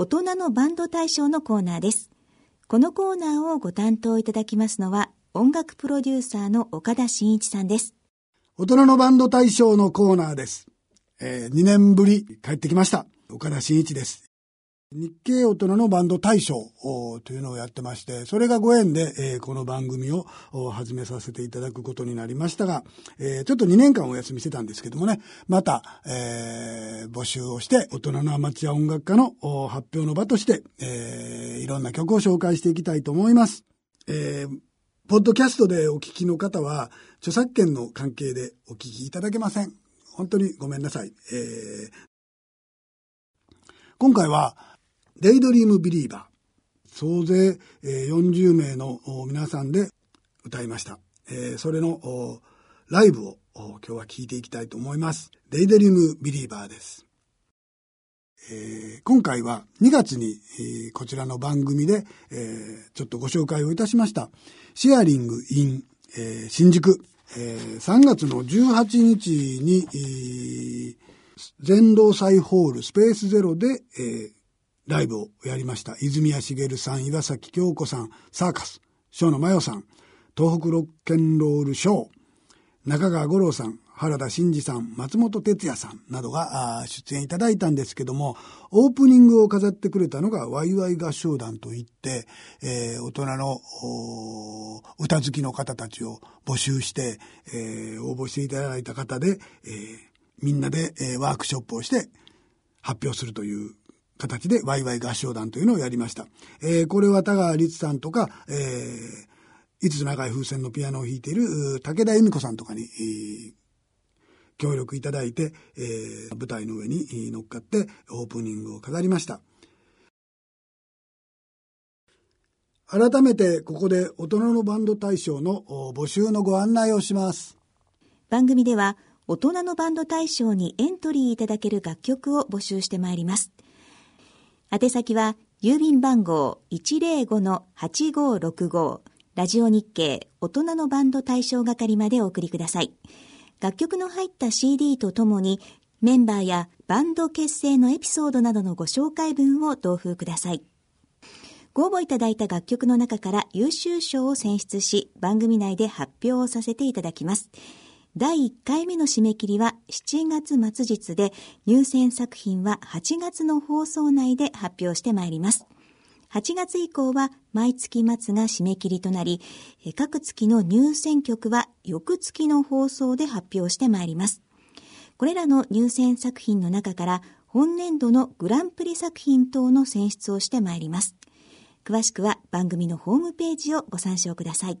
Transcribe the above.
大人のバンド大賞のコーナーです。このコーナーをご担当いただきますのは、音楽プロデューサーの岡田真一さんです。大人のバンド大賞のコーナーです。えー、2年ぶり帰ってきました。岡田真一です。日系大人のバンド大賞というのをやってまして、それがご縁で、えー、この番組を始めさせていただくことになりましたが、えー、ちょっと2年間お休みしてたんですけどもね、また、えー、募集をして、大人のアマチュア音楽家の発表の場として、えいろんな曲を紹介していきたいと思います。えポッドキャストでお聞きの方は、著作権の関係でお聞きいただけません。本当にごめんなさい。え今回は、デイドリームビリーバー。総勢40名の皆さんで歌いました。それのライブを今日は聴いていきたいと思います。デイドリームビリーバーです。今回は2月に、こちらの番組で、ちょっとご紹介をいたしました。シェアリングイン、新宿、え3月の18日に、全労祭ホールスペースゼロで、えライブをやりました。泉谷茂さん、岩崎京子さん、サーカス、小野真代さん、東北ロッケンロールショー、中川五郎さん、原田真二さん、松本哲也さんなどが出演いただいたんですけども、オープニングを飾ってくれたのがワイワイ合唱団といって、えー、大人の歌好きの方たちを募集して、えー、応募していただいた方で、えー、みんなで、えー、ワークショップをして発表するという形でワイワイ合唱団というのをやりました。えー、これは田川律さんとか、えー、五つ長い風船のピアノを弾いている武田恵美子さんとかに、えー、協力いただいて、えー、舞台の上に乗っかってオープニングを飾りました。改めてここで大人のバンド大賞の募集のご案内をします。番組では大人のバンド大賞にエントリーいただける楽曲を募集してまいります。宛先は、郵便番号105-8565ラジオ日経大人のバンド対象係までお送りください。楽曲の入った CD とともにメンバーやバンド結成のエピソードなどのご紹介文を同封ください。ご応募いただいた楽曲の中から優秀賞を選出し番組内で発表をさせていただきます。第1回目の締め切りは7月末日で、入選作品は8月の放送内で発表してまいります。8月以降は毎月末が締め切りとなり、各月の入選曲は翌月の放送で発表してまいります。これらの入選作品の中から本年度のグランプリ作品等の選出をしてまいります。詳しくは番組のホームページをご参照ください。